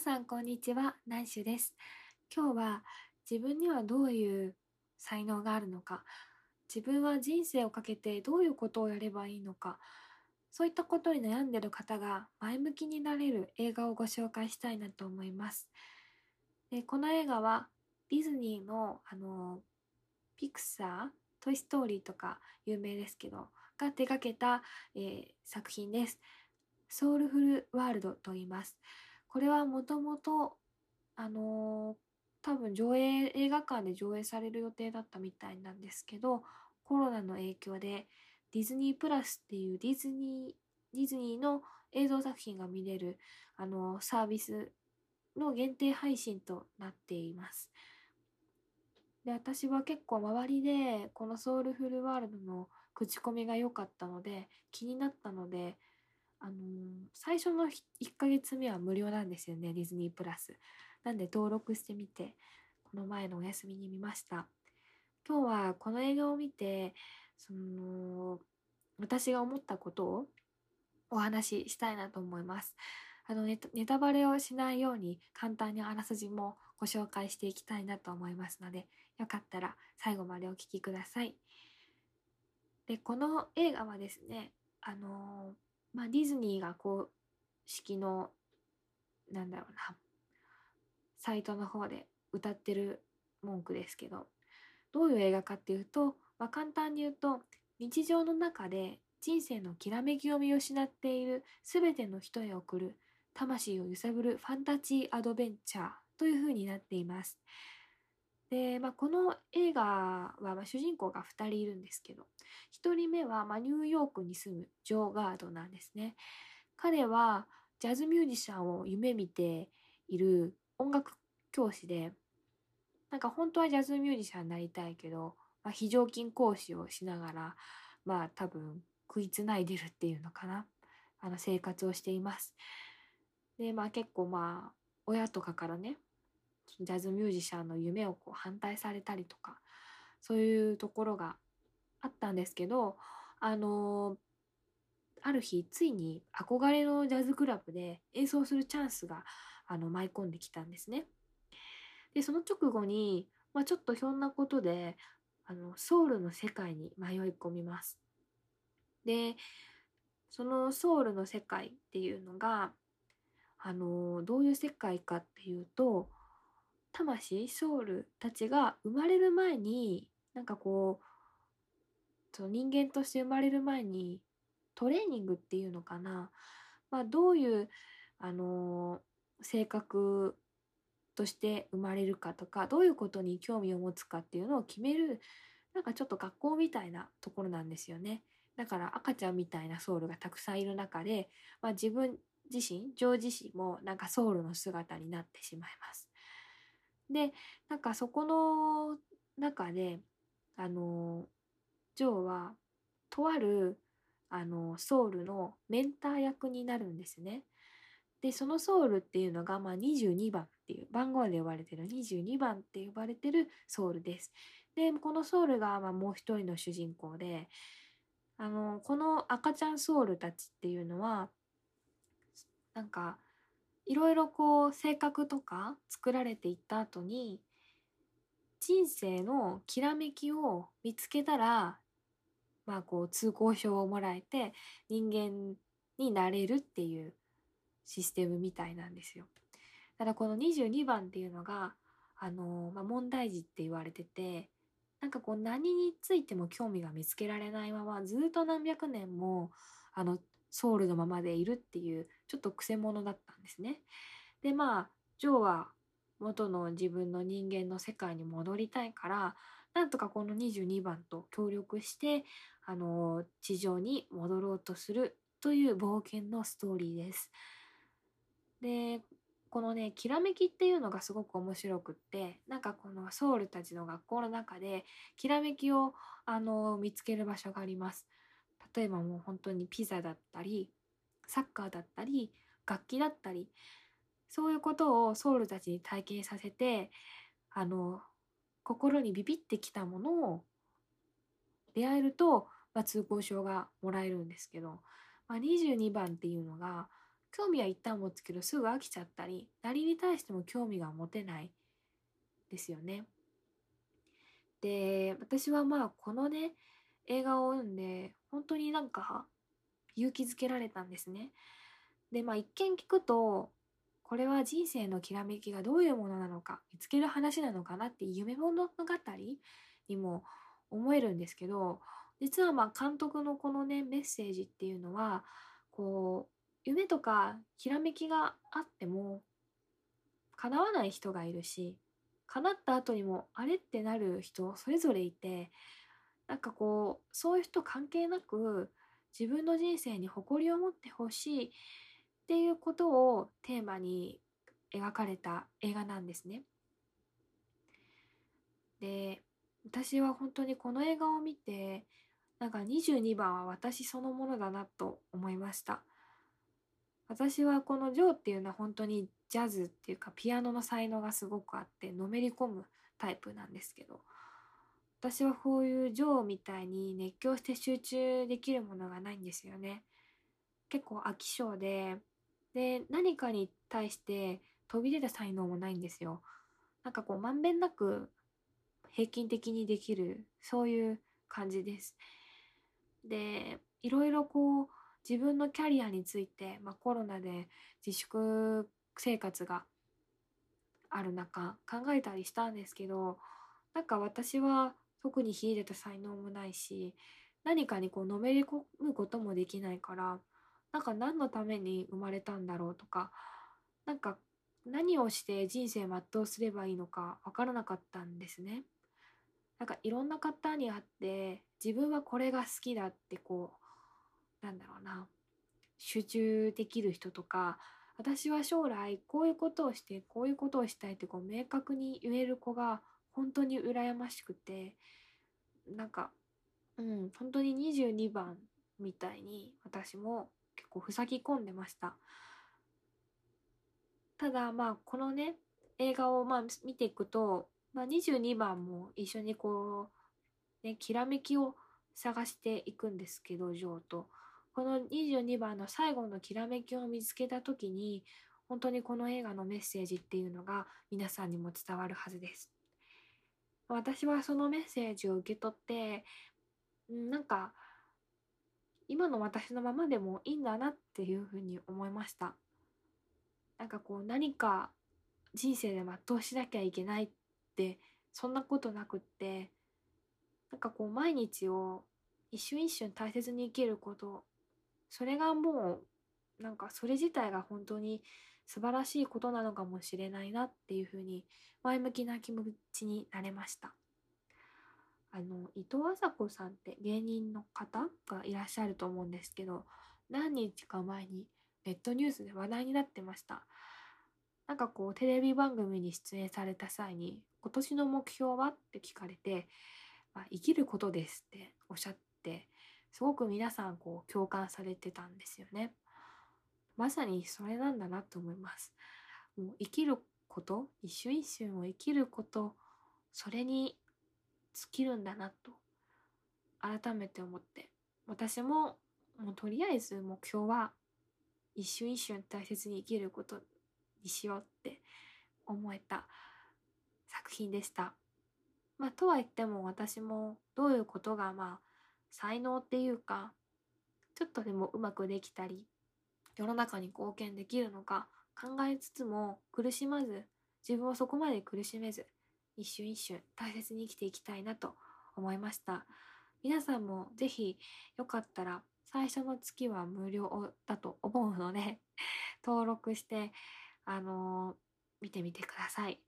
さんこんにちは、ナンシュです。今日は自分にはどういう才能があるのか、自分は人生をかけてどういうことをやればいいのか、そういったことに悩んでる方が前向きになれる映画をご紹介したいなと思います。でこの映画はディズニーのあのピクサー、トイ・ストーリーとか有名ですけど、が手掛けた、えー作品です。ソウルフルワールドと言います。これはもともと、あのー多分上映、映画館で上映される予定だったみたいなんですけど、コロナの影響でディズニープラスっていうディズニー、ディズニーの映像作品が見れる、あのーサービスの限定配信となっています。で、私は結構周りでこのソウルフルワールドの口コミが良かったので気になったので、あの最初の1ヶ月目は無料なんですよね、ディズニープラス。なんで登録してみて、この前のお休みに見ました。今日はこの映画を見て、その、私が思ったことをお話ししたいなと思います。あのネタ、ネタバレをしないように簡単にあらすじもご紹介していきたいなと思いますので、よかったら最後までお聞きください。で、この映画はですね、あのまあ、ディズニーが公式の、なんだろうな、サイトの方で歌ってる文句ですけど、どういう映画かっていうと、まあ、簡単に言うと、日常の中で人生のきらめきを見失っている全ての人へ送る魂を揺さぶるファンタジーアドベンチャーという風になっています。で、まあ、この映画は、まあ、主人公が2人いるんですけど、1人目は、まあ、ニューヨークに住むジョー・ガードなんですね。彼はジャズミュージシャンを夢見ている音楽教師で、なんか本当はジャズミュージシャンになりたいけど、まあ、非常勤講師をしながら、まあ多分食いつないでるっていうのかな。あの生活をしています。で、まあ結構まあ親とかからね、ジャズミュージシャンの夢をこう反対されたりとか、そういうところがあったんですけど、あのある日ついに憧れのジャズクラブで演奏するチャンスがあの舞い込んできたんですね。でその直後に、まあ、ちょっとひょんなことであのソウルの世界に迷い込みます。でそのソウルの世界っていうのがあのどういう世界かっていうと魂ソウルたちが生まれる前になんかこうその人間として生まれる前にトレーニングっていうのかな、まあ、どういうあの性格として生まれるかとかどういうことに興味を持つかっていうのを決めるなんかちょっと学校みたいなところなんですよね。だから赤ちゃんみたいなソウルがたくさんいる中で、まあ、自分自身ジョー自身もなんかソウルの姿になってしまいます。でなんかそこの中であのジョーはとあるあのソウルのメンター役になるんですね。でそのソウルっていうのが、まあ、22番っていう番号で呼ばれてる22番って呼ばれてるソウルです。でこのソウルが、まあ、もう一人の主人公であのこの赤ちゃんソウルたちっていうのはなんかいろいろこう性格とか作られていった後に人生のきらめきを見つけたらまあこう通行証をもらえて人間になれるっていうシステムみたいなんですよ。ただこの22番っていうのがあの、まあ、問題児って言われててなんかこう何についても興味が見つけられないままずっと何百年もあのソウルのままでいるっていうちょっとくせ者だったんですね。でまあジョーは元の自分の人間の世界に戻りたいからなんとかこの22番と協力してあの地上に戻ろうとするという冒険のストーリーです。でこのねきらめきっていうのがすごく面白くってなんかこのソウルたちの学校の中できらめきをあの見つける場所があります。例えばもう本当にピザだったりサッカーだったり楽器だったりそういうことをソウルたちに体験させてあの心にビビってきたものを出会えると、まあ、通行証がもらえるんですけど、まあ、22番っていうのが興味は一旦持つけどすぐ飽きちゃったり何に対しても興味が持てないですよね。で私はまあこのね映画を読んで本当になんか勇気づけられたんですね。でまあ一見聞くとこれは人生のきらめきがどういうものなのか見つける話なのかなって夢物語にも思えるんですけど実はまあ監督のこのねメッセージっていうのはこう夢とかひらめきがあっても叶わない人がいるし叶った後にもあれってなる人それぞれいてなんかこうそういう人関係なく自分の人生に誇りを持ってほしいっていうことをテーマに描かれた映画なんですね。で私は本当にこの映画を見てなんか22番は私そのものだなと思いました。私はこのジョーっていうのは本当にジャズっていうかピアノの才能がすごくあってのめり込むタイプなんですけど私はこういうジョーみたいに熱狂して集中できるものがないんですよね。結構飽き性でで何かに対して飛び出た才能もないんですよ。なんかこうまんべんなく平均的にできるそういう感じです。でいろいろこう自分のキャリアについて、まあ、コロナで自粛生活がある中考えたりしたんですけどなんか私は特に秀でた才能もないし何かにこうのめり込むこともできないからなんか何のために生まれたんだろうとかなんか何をして人生全うすればいいのか分からなかったんですね。なんかいろんな方に会って自分はこれが好きだってこうなんだろうな集中できる人とか私は将来こういうことをしてこういうことをしたいってこう明確に言える子が本当に羨ましくてなんかうん本当に22番みたいに私も結構塞ぎ込んでましたただまあこのね映画をまあ見ていくとまあ、22番も一緒にこう、ね、きらめきを探していくんですけど、ジョーと。この22番の最後のきらめきを見つけた時に、本当にこの映画のメッセージっていうのが皆さんにも伝わるはずです。私はそのメッセージを受け取って、なんか、今の私のままでもいいんだなっていうふうに思いました。なんかこう何か人生で全うしなきゃいけないってそんなことなくってなんかこう毎日を一瞬一瞬大切に生きることそれがもうなんかそれ自体が本当に素晴らしいことなのかもしれないなっていうふうに前向きな気持ちになれました。あの伊藤麻子さんって芸人の方がいらっしゃると思うんですけど何日か前にネットニュースで話題になってましたなんかこうテレビ番組に出演された際に今年の目標はって聞かれて、まあ、生きることですっておっしゃってすごく皆さんこう共感されてたんですよね。まさにそれなんだなと思います。もう生きること一瞬一瞬を生きることそれに尽きるんだなと改めて思って私ももうとりあえず目標は一瞬一瞬大切に生きることにしようって思えた作品でした。まあ、とは言っても私もどういうことがまあ才能っていうかちょっとでもうまくできたり世の中に貢献できるのか考えつつも苦しまず自分をそこまで苦しめず一瞬一瞬大切に生きていきたいなと思いました皆さんも是非よかったら最初の月は無料だと思うので 登録してあのー、見てみてください。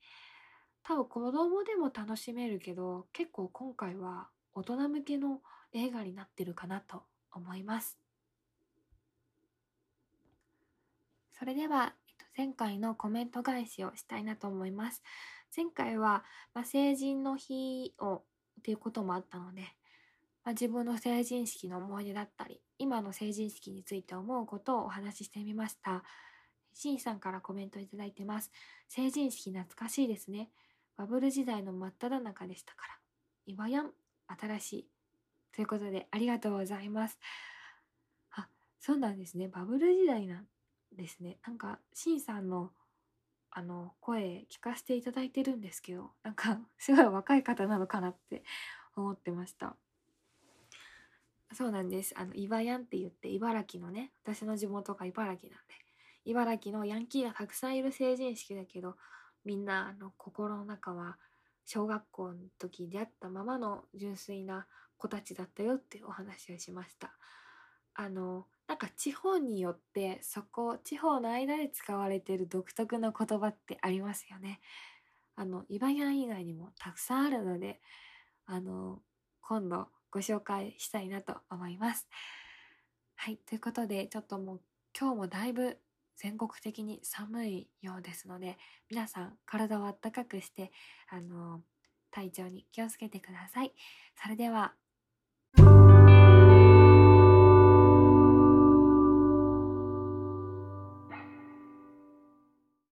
多分子供でも楽しめるけど結構今回は大人向けの映画になってるかなと思います。それでは、えっと、前回のコメント返しをしたいなと思います。前回は、まあ、成人の日をっていうこともあったので、まあ、自分の成人式の思い出だったり今の成人式について思うことをお話ししてみました。しんさんからコメントいただいてます。成人式懐かしいですね。バブル時代の真っ只中でしたから。今やん、新しい。ということで、ありがとうございます。あ、そうなんですね。バブル時代なですね。なんかしんさんのあの声聞かせていただいてるんですけどなんか すごい若い方なのかなって思ってました。そうなんです。あの岩ヤンって言って茨城のね私の地元が茨城なんで茨城のヤンキーがたくさんいる成人式だけどみんなあの心の中は小学校の時出会ったままの純粋な子たちだったよってお話をしました。あのなんか地方によってそこ地方の間で使われてる独特の言葉ってありますよね。あのイバヤン以外にもたくさんあるのであの今度ご紹介したいなと思います。はいということでちょっともう今日もだいぶ全国的に寒いようですので皆さん体をあったかくしてあの体調に気をつけてください。それでは